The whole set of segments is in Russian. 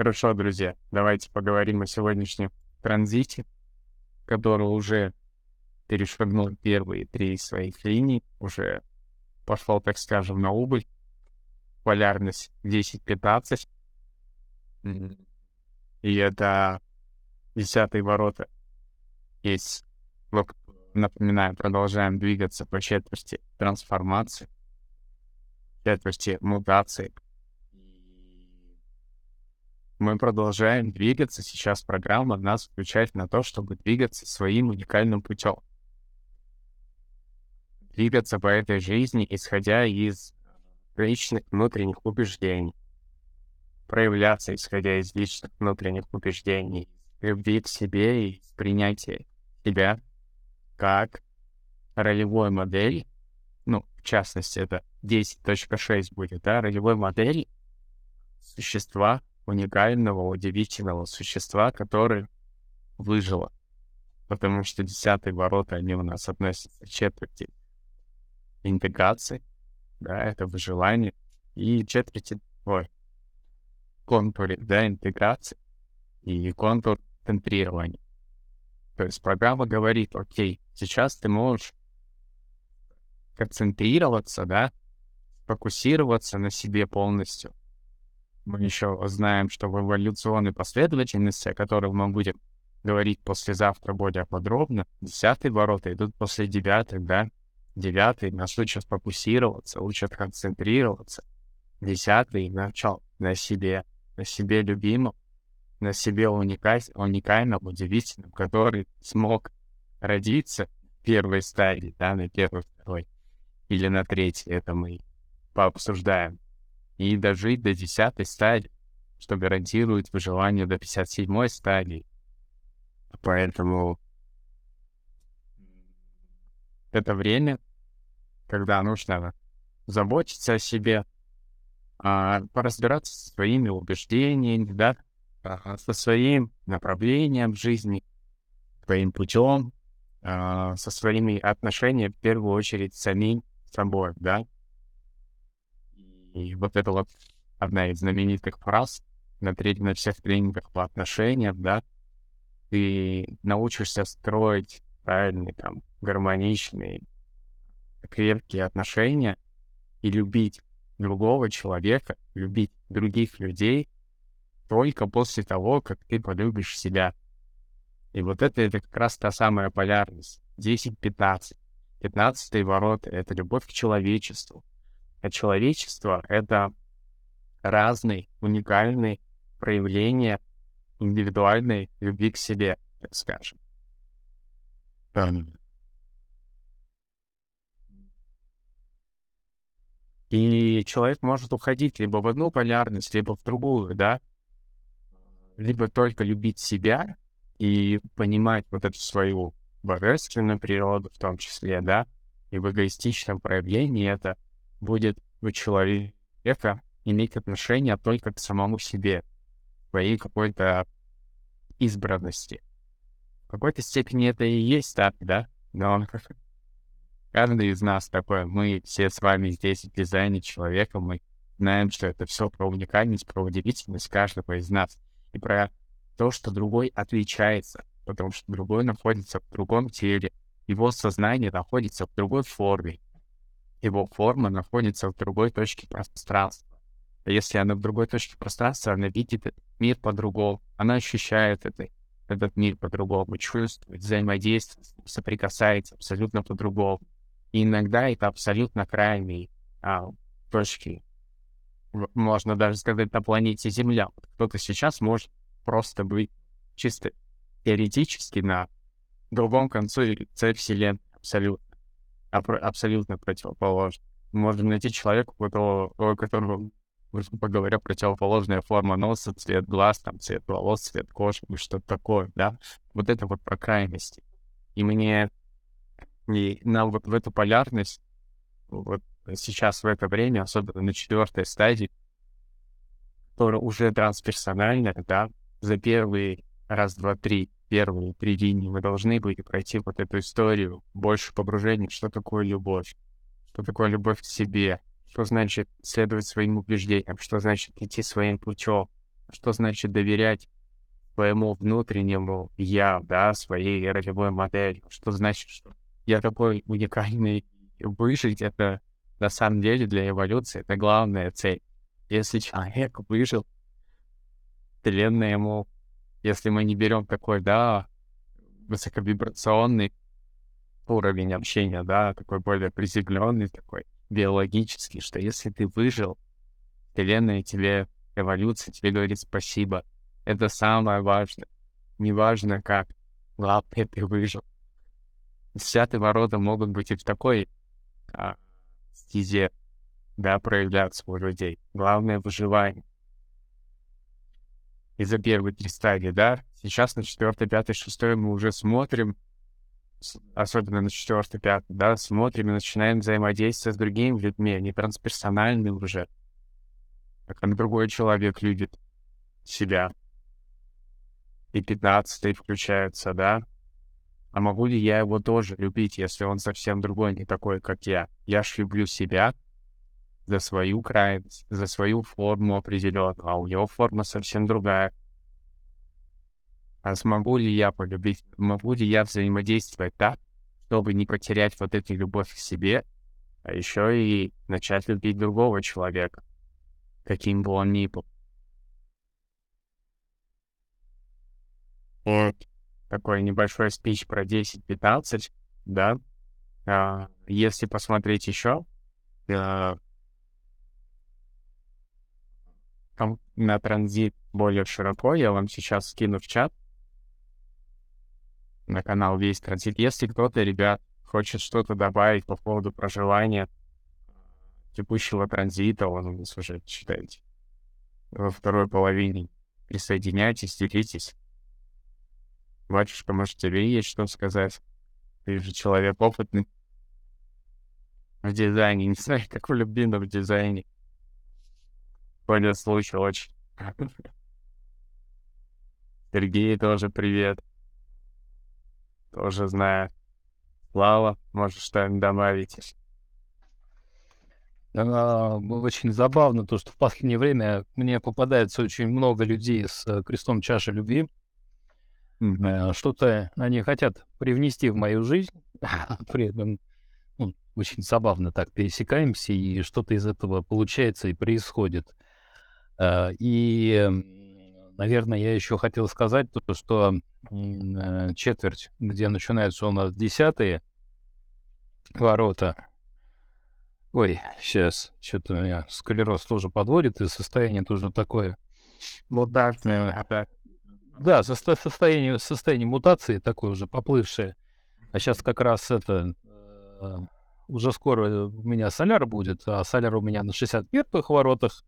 Хорошо, друзья, давайте поговорим о сегодняшнем транзите, который уже перешагнул первые три своих линий, уже пошел, так скажем, на убыль. Полярность 10-15. И это десятые ворота. Есть, напоминаю, продолжаем двигаться по четверти трансформации, четверти мутации. Мы продолжаем двигаться. Сейчас программа нас включает на то, чтобы двигаться своим уникальным путем. Двигаться по этой жизни, исходя из личных внутренних убеждений. Проявляться, исходя из личных внутренних убеждений, любви к себе и принятия себя как ролевой модели, ну, в частности, это 10.6 будет, да, ролевой модели существа, уникального, удивительного существа, который выжило. Потому что десятые ворота, они у нас относятся к четверти интеграции, да, это выживание, и четверти, ой, контуре, да, интеграции и контур центрирования. То есть программа говорит, окей, сейчас ты можешь концентрироваться, да, фокусироваться на себе полностью. Мы еще знаем, что в эволюционной последовательности, о которой мы будем говорить послезавтра более подробно, десятые ворота идут после девятых, да, девятый нас учат фокусироваться, учат концентрироваться, десятый начал на себе, на себе любимом, на себе уникаль, уникальном, удивительном, который смог родиться в первой стадии, да, на первой, второй или на третьей, это мы пообсуждаем, и дожить до десятой стадии, что гарантирует выживание до 57 стадии. Поэтому это время, когда нужно заботиться о себе, а, поразбираться со своими убеждениями, да, а, со своим направлением в жизни, своим путем, а, со своими отношениями, в первую очередь, самим собой, да. И вот это вот одна из знаменитых фраз на, треть, на всех тренингах по отношениям, да, ты научишься строить правильные, там, гармоничные, крепкие отношения и любить другого человека, любить других людей только после того, как ты полюбишь себя. И вот это, это как раз та самая полярность. 10-15. 15 ворота — это любовь к человечеству. А человечество — это разные, уникальные проявления индивидуальной любви к себе, так скажем. И человек может уходить либо в одну полярность, либо в другую, да? Либо только любить себя и понимать вот эту свою божественную природу в том числе, да? И в эгоистичном проявлении это будет у человека иметь отношение только к самому себе, своей какой-то избранности. В какой-то степени это и есть так, да? Но каждый из нас такой, мы все с вами здесь в дизайне человека, мы знаем, что это все про уникальность, про удивительность каждого из нас. И про то, что другой отличается, потому что другой находится в другом теле, его сознание находится в другой форме, его форма находится в другой точке пространства. А если она в другой точке пространства, она видит мир по-другому, она ощущает это, этот мир по-другому, чувствует, взаимодействует, соприкасается абсолютно по-другому. И иногда это абсолютно крайние а, точки, можно даже сказать, на планете Земля. Кто-то сейчас может просто быть чисто теоретически на другом конце Вселенной абсолютно абсолютно противоположно. Можем найти человека, у которого, у которого, грубо говоря, противоположная форма носа, цвет глаз, там, цвет волос, цвет кожи, что-то такое, да. Вот это вот про крайности. И мне и на вот в эту полярность, вот сейчас в это время, особенно на четвертой стадии, которая уже трансперсональная, да, за первые раз, два, три первые три линии мы должны были пройти вот эту историю, больше погружения, что такое любовь, что такое любовь к себе, что значит следовать своим убеждениям, что значит идти своим путем, что значит доверять своему внутреннему я, да, своей ролевой модели. Что значит, что я такой уникальный, выжить? Это на самом деле для эволюции это главная цель. Если человек выжил, вселенная ему, если мы не берем такой, да, высоковибрационный уровень общения, да, такой более приземленный, такой биологический, что если ты выжил, вселенная тебе, эволюция тебе говорит спасибо. Это самое важное. Неважно как, главное, ты выжил. Десятые ворота могут быть и в такой а, стезе, да, проявляться у людей. Главное — выживание. И за первые три стадии, да, сейчас на четвертой, пятой, шестой мы уже смотрим, особенно на четвертой, пятой, да, смотрим и начинаем взаимодействовать с другими людьми, не трансперсональные уже, как другой человек любит себя. И пятнадцатый включается, да, а могу ли я его тоже любить, если он совсем другой, не такой, как я? Я ж люблю себя за свою крайность, за свою форму определенную, а у него форма совсем другая. А смогу ли я полюбить, могу ли я взаимодействовать так, чтобы не потерять вот эту любовь к себе, а еще и начать любить другого человека, каким бы он ни был. Вот такой небольшой спич про 10-15, да. А, если посмотреть еще, а, на транзит более широко, я вам сейчас скину в чат на канал Весь Транзит. Если кто-то, ребят, хочет что-то добавить по поводу проживания текущего транзита, он у нас уже, считайте, во второй половине. Присоединяйтесь, делитесь. Батюшка, может, тебе есть что сказать? Ты же человек опытный в дизайне. Не знаю, как в любимом дизайне. Понял случай очень. Сергей тоже привет. Тоже знаю. Слава, можешь что-нибудь добавить? Очень забавно то, что в последнее время мне попадается очень много людей с э, крестом чаши любви. Э, что-то они хотят привнести в мою жизнь, при этом ну, очень забавно так пересекаемся, и что-то из этого получается и происходит. Э, и, наверное, я еще хотел сказать то, что э, четверть, где начинаются у нас десятые ворота, Ой, сейчас, что-то меня склероз тоже подводит, и состояние тоже такое. Опять. Да, состо- состояние, состояние мутации такое уже поплывшее. А сейчас как раз это... Э, уже скоро у меня соляр будет, а соляр у меня на 61-х воротах.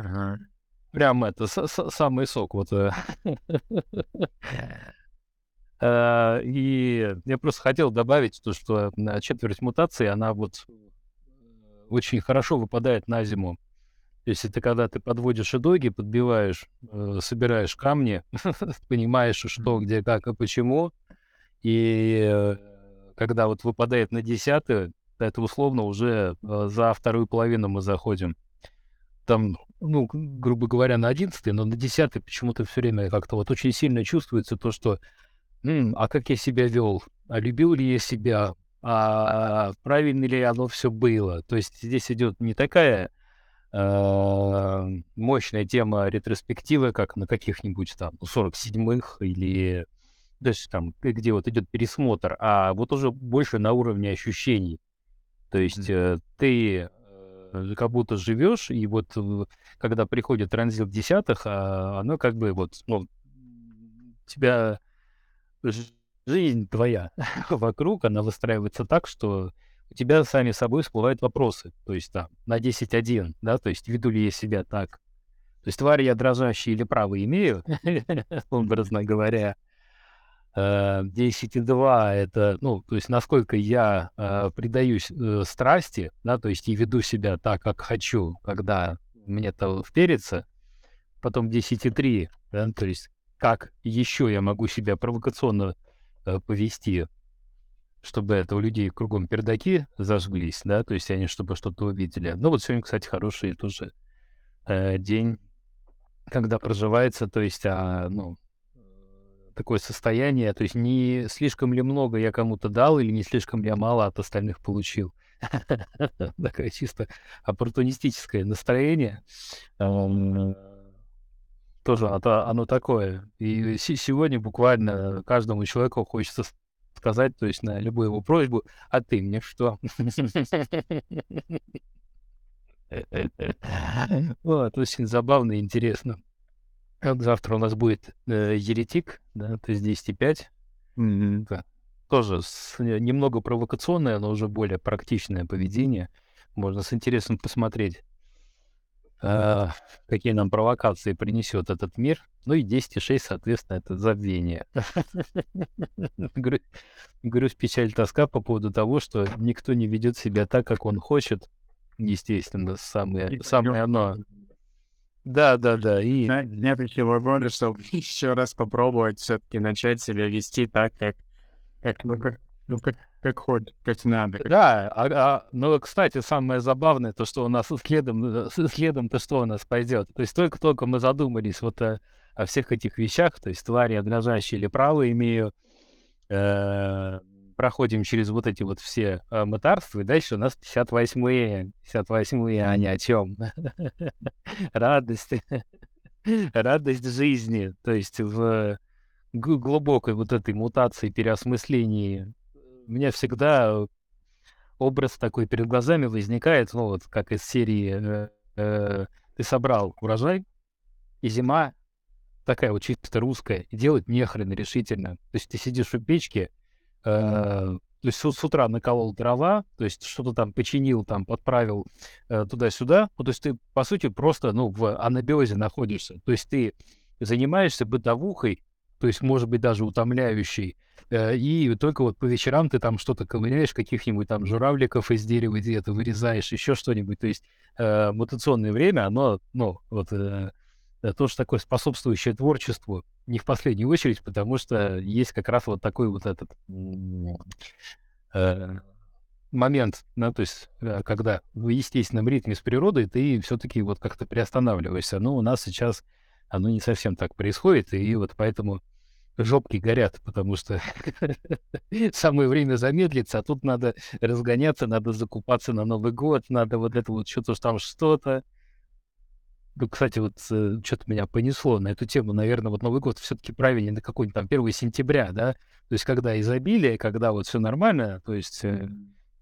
Ага. Прям это, с- с- самый сок. Вот. Э. Э, и я просто хотел добавить то, что четверть мутации, она вот очень хорошо выпадает на зиму. То есть это когда ты подводишь итоги, подбиваешь, э, собираешь камни, понимаешь, что, где, как и почему. И э, когда вот выпадает на десятое, это условно уже э, за вторую половину мы заходим. Там, ну, грубо говоря, на одиннадцатый, но на десятый почему-то все время как-то вот очень сильно чувствуется то, что «М, а как я себя вел, а любил ли я себя, а правильно ли оно все было. То есть здесь идет не такая э, мощная тема ретроспективы, как на каких-нибудь там 47-х или то есть там, где вот идет пересмотр, а вот уже больше на уровне ощущений. То есть э, ты как будто живешь, и вот э, когда приходит транзит десятых, а, оно как бы вот, ну, тебя жизнь твоя вокруг, она выстраивается так, что у тебя сами собой всплывают вопросы. То есть там на 10-1, да, то есть веду ли я себя так. То есть тварь я дрожащий или право имею, образно говоря. 10,2 это, ну, то есть насколько я э, предаюсь э, страсти, да, то есть и веду себя так, как хочу, когда мне это вперится. Потом 10,3, да, то есть как еще я могу себя провокационно э, повести, чтобы это у людей кругом пердаки зажглись, да, то есть они чтобы что-то увидели. Ну вот сегодня, кстати, хороший тоже э, день когда проживается, то есть, а, ну, такое состояние, то есть не слишком ли много я кому-то дал или не слишком ли я мало от остальных получил. Такое чисто оппортунистическое настроение. Тоже оно, оно такое. И сегодня буквально каждому человеку хочется сказать, то есть на любую его просьбу, а ты мне что? Вот, очень забавно и интересно. Вот завтра у нас будет э, еретик, да, то есть 10,5. Mm-hmm. Да. Тоже с, немного провокационное, но уже более практичное поведение. Можно с интересом посмотреть, э, какие нам провокации принесет этот мир. Ну и 10,6, соответственно, это забвение. Грусть, печаль, тоска по поводу того, что никто не ведет себя так, как он хочет. Естественно, самое, самое оно да, да, да. И На следующего года, чтобы еще раз попробовать все-таки начать себя вести так, как, как, ну, как, ну, как, как хочет, как надо. да, а, а, ну, кстати, самое забавное, то, что у нас следом, э, следом-то что у нас пойдет. То есть только-только мы задумались вот о, о всех этих вещах, то есть твари, дрожащие или право имею, э, проходим через вот эти вот все э, мытарства, и дальше у нас 58-е, 58-е, а ни о чем. Радость, радость жизни, то есть в глубокой вот этой мутации, переосмыслении. У меня всегда образ такой перед глазами возникает, ну вот как из серии э, «Ты собрал урожай, и зима такая вот чисто русская, и делать нехрен решительно. То есть ты сидишь у печки, то есть с, с утра наколол дрова, то есть что-то там починил, там подправил э, туда-сюда. Ну, то есть ты, по сути, просто, ну, в анабиозе находишься. То есть ты занимаешься бытовухой, то есть, может быть, даже утомляющей, э, и только вот по вечерам ты там что-то ковыряешь, каких-нибудь там журавликов из дерева где-то вырезаешь, еще что-нибудь. То есть э, мутационное время, оно, ну, вот... Э, тоже такое способствующее творчеству, не в последнюю очередь, потому что есть как раз вот такой вот этот э, момент, да, то есть э, когда в естественном ритме с природой ты все-таки вот как-то приостанавливаешься. Но у нас сейчас оно не совсем так происходит, и вот поэтому жопки горят, потому что самое время замедлиться, а тут надо разгоняться, надо закупаться на Новый год, надо вот это вот что-то там что-то. Ну, кстати, вот э, что-то меня понесло на эту тему. Наверное, вот Новый год все-таки правильнее на какой-нибудь там 1 сентября, да? То есть, когда изобилие, когда вот все нормально, то есть э,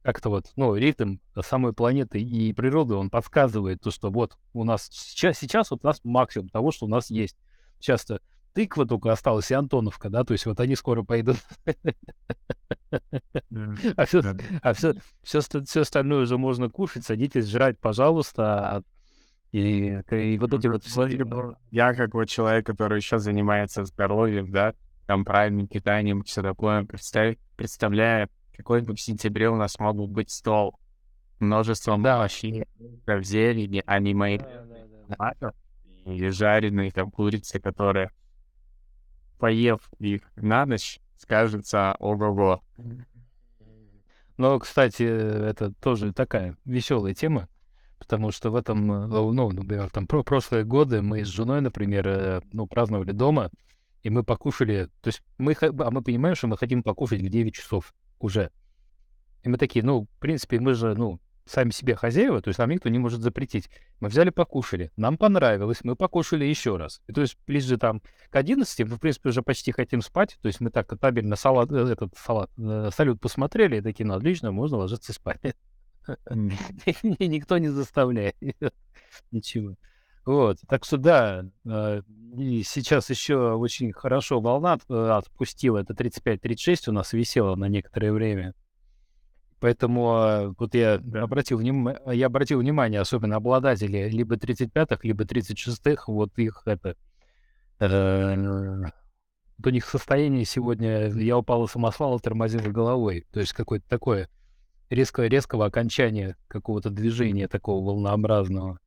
как-то вот, ну, ритм самой планеты и природы, он подсказывает то, что вот у нас сейчас, сейчас вот у нас максимум того, что у нас есть. Часто тыква только осталась и Антоновка, да, то есть вот они скоро пойдут. А все, а остальное уже можно кушать, садитесь жрать, пожалуйста, а и, и вот эти вот... Я как вот человек, который еще занимается здоровьем, да, там правильным питанием, все такое, представь, представляю, какой бы в сентябре у нас мог быть стол. Множество да. овощей, в зелени, аниме, да, да, да. и жареные там курицы, которые, поев их на ночь, скажется ого-го. Ну, кстати, это тоже такая веселая тема потому что в этом, э, ну, например, там про прошлые годы мы с женой, например, э, ну, праздновали дома, и мы покушали, то есть мы, а мы понимаем, что мы хотим покушать в 9 часов уже. И мы такие, ну, в принципе, мы же, ну, сами себе хозяева, то есть нам никто не может запретить. Мы взяли, покушали, нам понравилось, мы покушали еще раз. И то есть ближе там к 11 мы, в принципе, уже почти хотим спать, то есть мы так табельно салат, э, этот салат, салют посмотрели и такие, ну, отлично, можно ложиться спать. Никто не заставляет. Ничего. Вот. Так что да, а, и сейчас еще очень хорошо волна э, отпустила. Это 35-36 у нас висело на некоторое время. Поэтому а, вот я обратил, вним... я обратил внимание, особенно обладатели либо 35-х, либо 36-х, вот их это... Э, у них состояние сегодня, я упал из самосвала, тормозил головой. То есть какое-то такое резкого, резкого окончания какого-то движения такого волнообразного.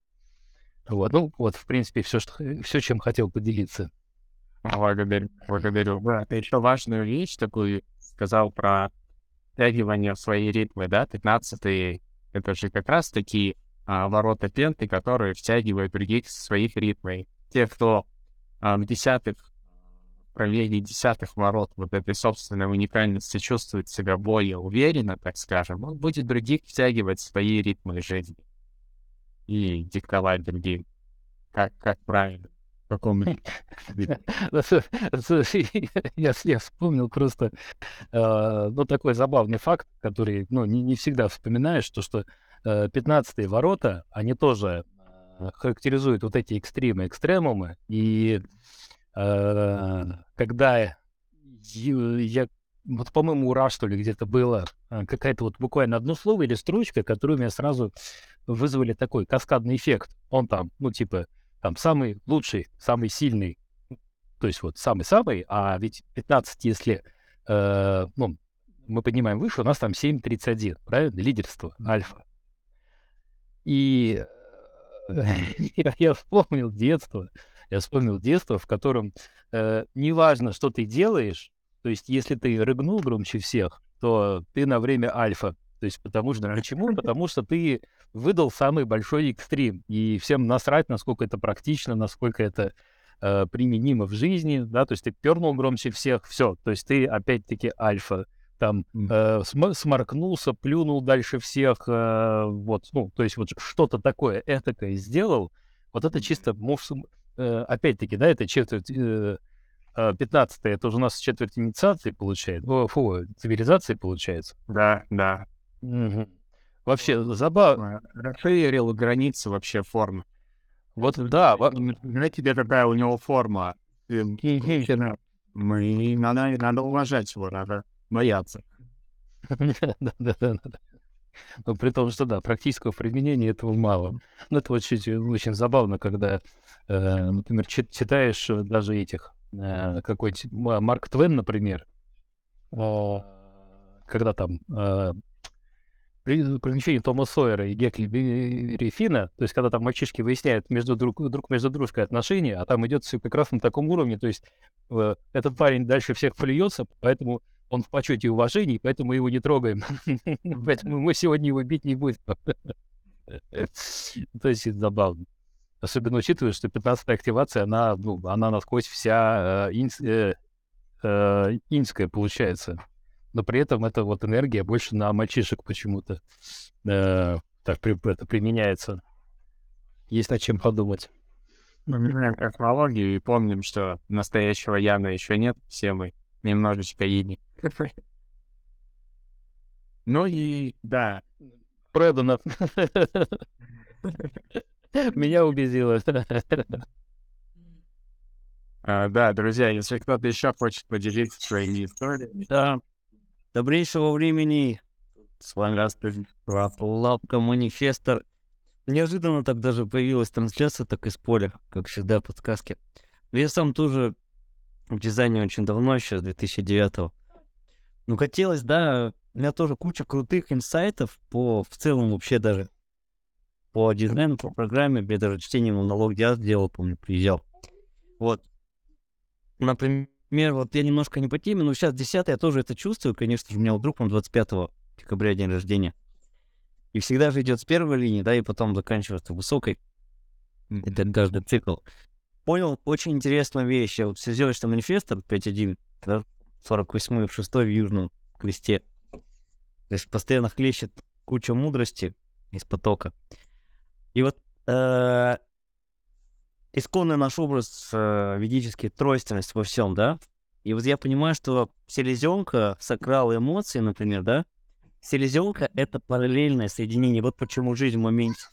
Вот, ну, вот, в принципе, все, что, все чем хотел поделиться. Благодарю, благодарю. Да, ты еще важную вещь такую сказал про втягивание в свои ритмы, да, 15 это же как раз такие а, ворота пенты, которые втягивают других в своих ритмы. те, кто а, в десятых, в проявлении десятых ворот вот этой собственной уникальности чувствует себя более уверенно, так скажем, он будет других втягивать в свои ритмы жизни и диктовать другим, как, как правильно. Каком Слушай, я, я вспомнил просто, э, ну, такой забавный факт, который, ну, не, не всегда вспоминаешь, то, что э, 15 ворота, они тоже э, характеризуют вот эти экстримы, экстремумы, и когда я, вот, по-моему, ура, что ли, где-то было, э, какая-то вот буквально одно слово или строчка, которую меня сразу вызвали такой каскадный эффект. Он там, ну, типа, там, самый лучший, самый сильный, то есть вот самый-самый, а ведь 15, если, э, ну, мы поднимаем выше, у нас там 7.31, правильно? Лидерство, альфа. И я, я вспомнил детство, я вспомнил детство, в котором э, неважно, что ты делаешь, то есть если ты рыгнул громче всех, то ты на время альфа. То есть потому что... Почему? Потому что ты выдал самый большой экстрим. И всем насрать, насколько это практично, насколько это э, применимо в жизни, да, то есть ты пернул громче всех, все, то есть ты опять-таки альфа, там э, см- сморкнулся, плюнул дальше всех, э, вот, ну, то есть вот что-то такое этакое сделал, вот это чисто, муж, опять-таки, да, это четверть, э, 15 это уже у нас четверть инициации получается, о, фу, цивилизации получается. Да, да. Мгм. Вообще забавно. Расширил границы вообще формы. Вот да, Знаете, где какая у него форма? Эм. Мы, надо, надо уважать его, надо бояться. Да-да-да. Но при том, что да, практического применения этого мало. Ну, это очень, очень забавно, когда, э, например, чит- читаешь э, даже этих, э, какой-нибудь Ма- Марк Твен, например, э, когда там э, при- приключения Тома Сойера и Гекли Фина, то есть когда там мальчишки выясняют между друг, друг между дружкой отношения, а там идет все как раз на таком уровне, то есть э, этот парень дальше всех плюется, поэтому он в почете и уважении, поэтому его не трогаем. Поэтому мы сегодня его бить не будем. То есть это забавно. Особенно учитывая, что 15-я активация, она, ну, она насквозь вся э, э, э, получается. Но при этом это вот энергия больше на мальчишек почему-то э, так это применяется. Есть над чем подумать. Меняем космологию и помним, что настоящего Яна еще нет, все мы немножечко ини. Ну и да, Продано. Меня убедило. а, да, друзья, если кто-то еще хочет поделиться своими историями, Да. Добрейшего времени. С вами Лапка Манифестор. Неожиданно так даже появилась трансляция, так из поля, как всегда, подсказки. Я сам тоже в дизайне очень давно, еще с 2009 Ну, хотелось, да, у меня тоже куча крутых инсайтов по, в целом вообще даже по дизайну, по программе, я даже чтение монолог я сделал, помню, приезжал. Вот. Например, вот я немножко не по теме, но сейчас 10 я тоже это чувствую, конечно же, у меня вот друг, он 25 декабря день рождения. И всегда же идет с первой линии, да, и потом заканчивается высокой. Это каждый цикл. Понял очень интересную вещь. Я вот сидел, что манифестор 5.1, да, 48 в 6 в южном кресте. То есть постоянно хлещет куча мудрости из потока. И вот э, исконный наш образ э, ведический, тройственность во всем, да? И вот я понимаю, что селезенка, сакрал эмоции, например, да? Селезенка — это параллельное соединение. Вот почему жизнь в моменте.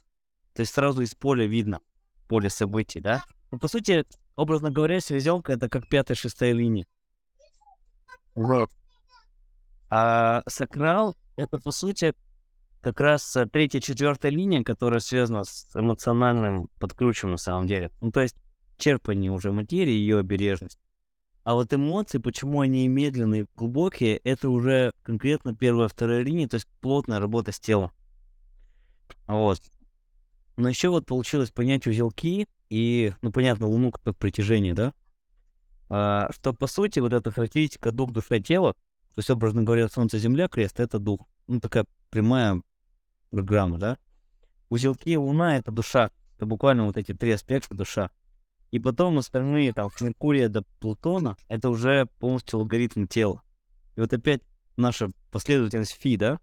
То есть сразу из поля видно, поле событий, да? Ну, по сути, образно говоря, селезенка — это как пятая-шестая линия. Вот. А сакрал — это, по сути, как раз э, третья-четвертая линия, которая связана с эмоциональным подключем на самом деле. Ну, то есть черпание уже материи, ее обережность. А вот эмоции, почему они медленные, глубокие, это уже конкретно первая, вторая линия, то есть плотная работа с телом. Вот. Но еще вот получилось понять узелки и, ну, понятно, Луну как притяжение, да? А, что, по сути, вот эта характеристика дух, душа, тело, то есть, образно говоря, Солнце, Земля, крест — это дух. Ну, такая прямая программа, да? Узелки Луна — это душа. Это буквально вот эти три аспекта душа. И потом остальные, там, с Меркурия до Плутона, это уже полностью алгоритм тела. И вот опять наша последовательность фи, да?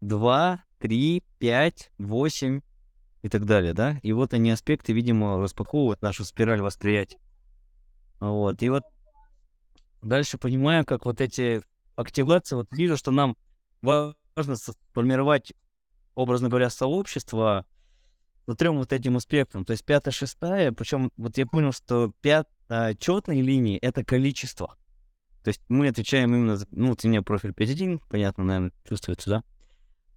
2, 3, 5, 8 и так далее, да? И вот они аспекты, видимо, распаковывают нашу спираль восприятия. Вот, и вот дальше понимаю, как вот эти активации, вот вижу, что нам важно сформировать, образно говоря, сообщество по трем вот этим аспектам. То есть пятая, шестая, причем вот я понял, что пят, а, четные линии — это количество. То есть мы отвечаем именно за, ну, вот у меня профиль 5.1, понятно, наверное, чувствуется, да?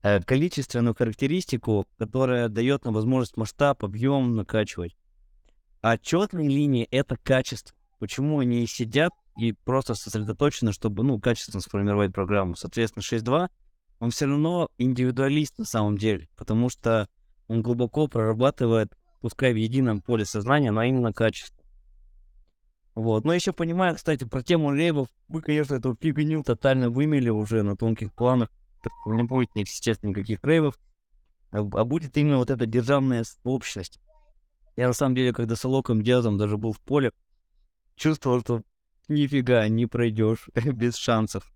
Э, количественную характеристику, которая дает нам возможность масштаб, объем накачивать. А четные линии — это качество. Почему они сидят и просто сосредоточены, чтобы, ну, качественно сформировать программу. Соответственно, 6.2, он все равно индивидуалист на самом деле, потому что он глубоко прорабатывает, пускай в едином поле сознания, но именно качество. Вот. Но еще понимаю, кстати, про тему лейбов, мы, конечно, эту фигню тотально вымели уже на тонких планах. Не будет, естественно, никаких рейвов, а, а будет именно вот эта державная общность. Я, на самом деле, когда с Алоком Диазом даже был в поле, чувствовал, что нифига не пройдешь без шансов.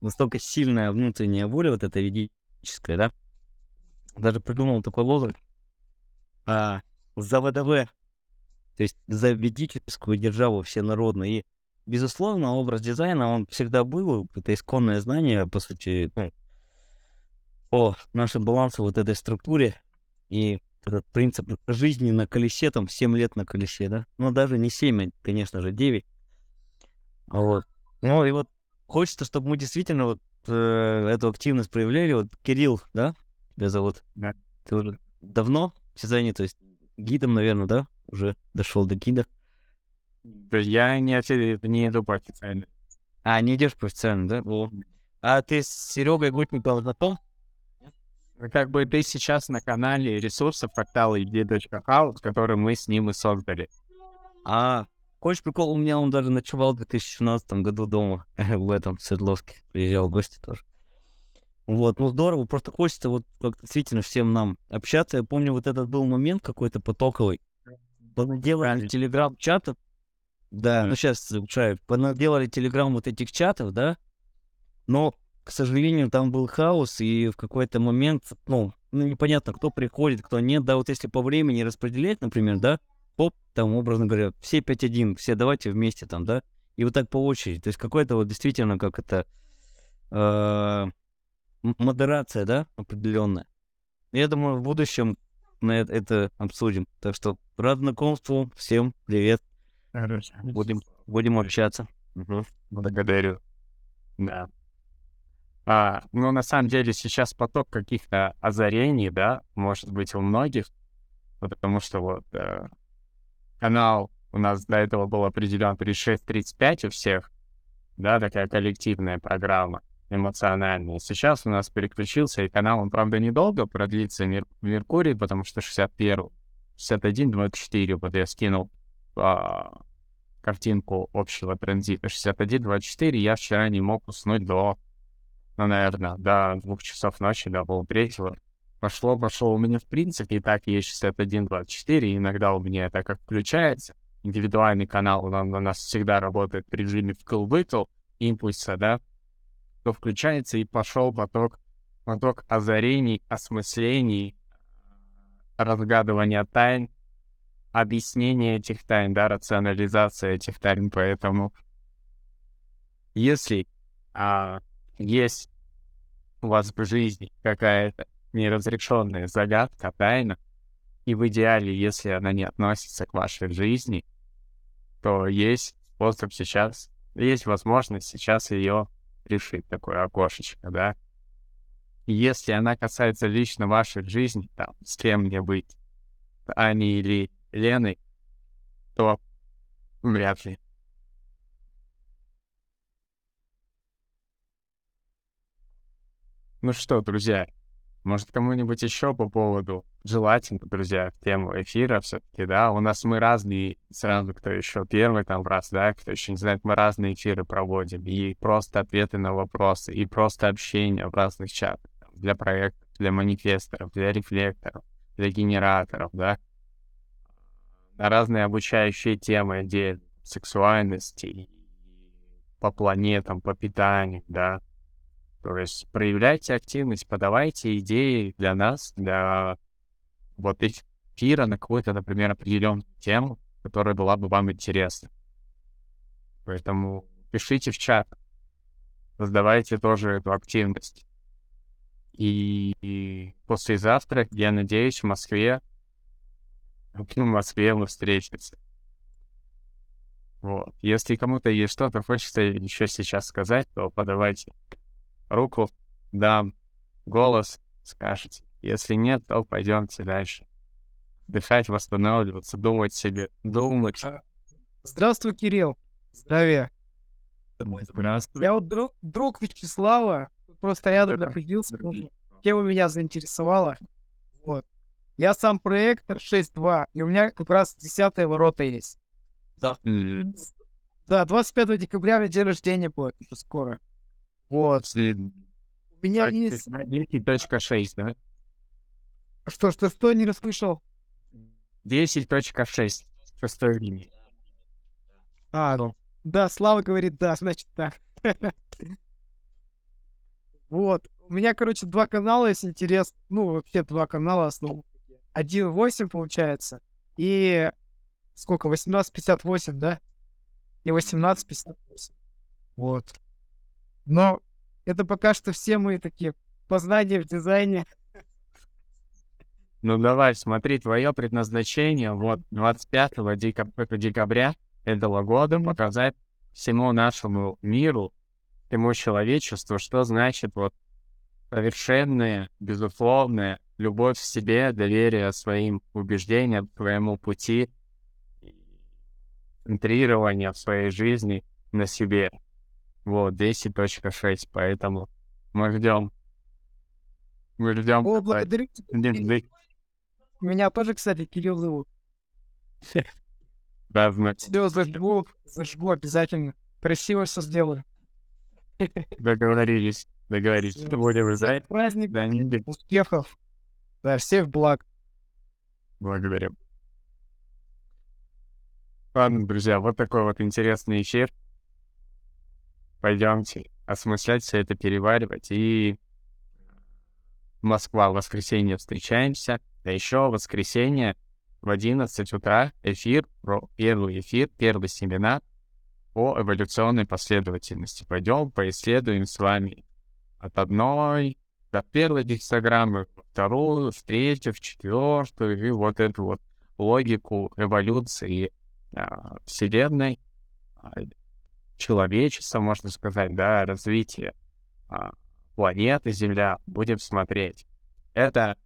Настолько сильная внутренняя воля, вот эта ведическая, да? Даже придумал такой лозунг. А, за ВДВ, то есть за ведическую державу всенародную. И, безусловно, образ дизайна, он всегда был, это исконное знание, по сути, ну, о нашем балансе вот этой структуре. И этот принцип жизни на колесе, там, 7 лет на колесе, да? Ну, даже не 7, а, конечно же, 9. Вот. Ну, и вот хочется, чтобы мы действительно вот э, эту активность проявляли. Вот Кирилл, да, тебя зовут? Да. Ты уже давно в дизайне, то есть гидом, наверное, да? Уже дошел до гида. Я не, не иду по официально. А, не идешь по официально, да? О. А ты с Серегой Гутниковым знаком? Как бы ты сейчас на канале ресурсов портала id.house, который мы с ним и создали. А, хочешь прикол? У меня он даже ночевал в 2017 году дома в этом, в Свердловске. Приезжал в гости тоже. Вот, ну здорово, просто хочется вот как действительно всем нам общаться. Я помню, вот этот был момент какой-то потоковый. Понаделали телеграм-чатов. Да, ну сейчас улучшаю. Понаделали телеграм вот этих чатов, да. Но, к сожалению, там был хаос, и в какой-то момент, ну, ну, непонятно, кто приходит, кто нет. Да, вот если по времени распределять, например, да, поп, там, образно говоря, все 5-1, все давайте вместе там, да, и вот так по очереди. То есть какой-то вот действительно, как это, э, модерация, да, определенная. Я думаю, в будущем на это, это обсудим. Так что рад знакомству, всем привет. Хорошо. Будем, будем общаться. Угу. Благодарю. Да. А, ну, на самом деле, сейчас поток каких-то озарений, да, может быть, у многих, потому что вот э, канал у нас до этого был определен при 6.35 у всех, да, такая коллективная программа эмоциональные. Сейчас у нас переключился, и канал, он, правда, недолго продлится Мер- Меркурий, потому что 61, 61, 24, вот я скинул а, картинку общего транзита 61, 24, я вчера не мог уснуть до, ну, наверное, до двух часов ночи, до полтретьего. Пошло, пошло. У меня, в принципе, и так есть 61, 24, иногда у меня это как включается. Индивидуальный канал он, у нас всегда работает в режиме вкл-выкл, импульса, да, то включается и пошел поток, поток озарений, осмыслений, разгадывания тайн, объяснение этих тайн, да, рационализация этих тайн. Поэтому если а, есть у вас в жизни какая-то неразрешенная загадка, тайна, и в идеале, если она не относится к вашей жизни, то есть способ сейчас, есть возможность сейчас ее решить такое окошечко, да. И если она касается лично вашей жизни, там, с кем мне быть, Аней или Леной, то вряд ли. Ну что, друзья, может, кому-нибудь еще по поводу желательно, друзья, в тему эфира все-таки, да, у нас мы разные, сразу кто еще первый там раз, да, кто еще не знает, мы разные эфиры проводим, и просто ответы на вопросы, и просто общение в разных чатах, для проектов, для манифесторов, для рефлекторов, для генераторов, да. на разные обучающие темы, где сексуальности, по планетам, по питанию, да. То есть проявляйте активность, подавайте идеи для нас, для вот эфира на какую-то, например, определенную тему, которая была бы вам интересна. Поэтому пишите в чат, создавайте тоже эту активность. И, и послезавтра, я надеюсь, в Москве, в Москве мы встретимся. Вот. Если кому-то есть что-то хочется еще сейчас сказать, то подавайте руку, дам голос, скажете. Если нет, то пойдемте дальше. Дышать, восстанавливаться, думать себе, думать. Здравствуй, Кирилл. Здравия. Здравствуй. Я вот друг, друг Вячеслава, просто рядом находился, потому что тема меня заинтересовала. Вот. Я сам проектор 6.2, и у меня как раз 10 ворота есть. М, Да, 25 декабря у меня день рождения будет уже скоро. Вот. У меня есть... 10.6, да? Что, что, что, не расслышал? 10.6. Шестой линии. А, ну. Да, Слава говорит, да, значит так. Вот. У меня, короче, два канала, если интересно. Ну, вообще два канала основных. 1.8 получается. И сколько? 18.58, да? И 18.58. Вот. Но это пока что все мои такие познания в дизайне. Ну давай, смотри, твое предназначение вот 25 декаб- декабря этого года показать всему нашему миру, всему человечеству, что значит вот совершенная, безусловная любовь к себе, доверие своим убеждениям, своему пути, центрирование в своей жизни на себе. Вот, 10.6, поэтому мы ждем. Мы ждем. О, благодарю тебя. Меня тоже, кстати, Кирилл зовут. Да, знать. Все зажгу, зажгу обязательно. Красиво все сделаю. Договорились. Договорились. Всё. Будем ждать. Праздник, Да, успехов. Да, всех благ. Благодарю. Ладно, друзья, вот такой вот интересный эфир. Пойдемте осмыслять все это, переваривать. И Москва в воскресенье встречаемся. А еще в воскресенье в 11 утра эфир, первый эфир, первый семинар по эволюционной последовательности. Пойдем, поисследуем с вами от одной до первой гексограммы, вторую, в третью, в четвертую, и вот эту вот логику эволюции а, Вселенной, человечества, можно сказать, да, развития а, планеты Земля, будем смотреть. Это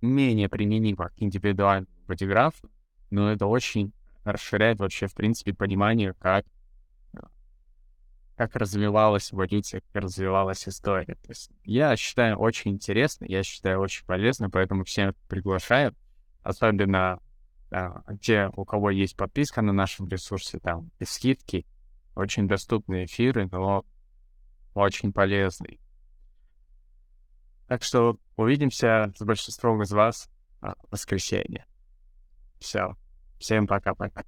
менее применимо к индивидуальному фотографу, но это очень расширяет вообще, в принципе, понимание, как как развивалась эволюция, как развивалась история. То есть я считаю очень интересно, я считаю очень полезно, поэтому всем приглашаю, особенно а, те, у кого есть подписка на нашем ресурсе, там, без скидки, очень доступные эфиры, но очень полезные. Так что увидимся с большинством из вас а, в воскресенье. Все. Всем пока-пока.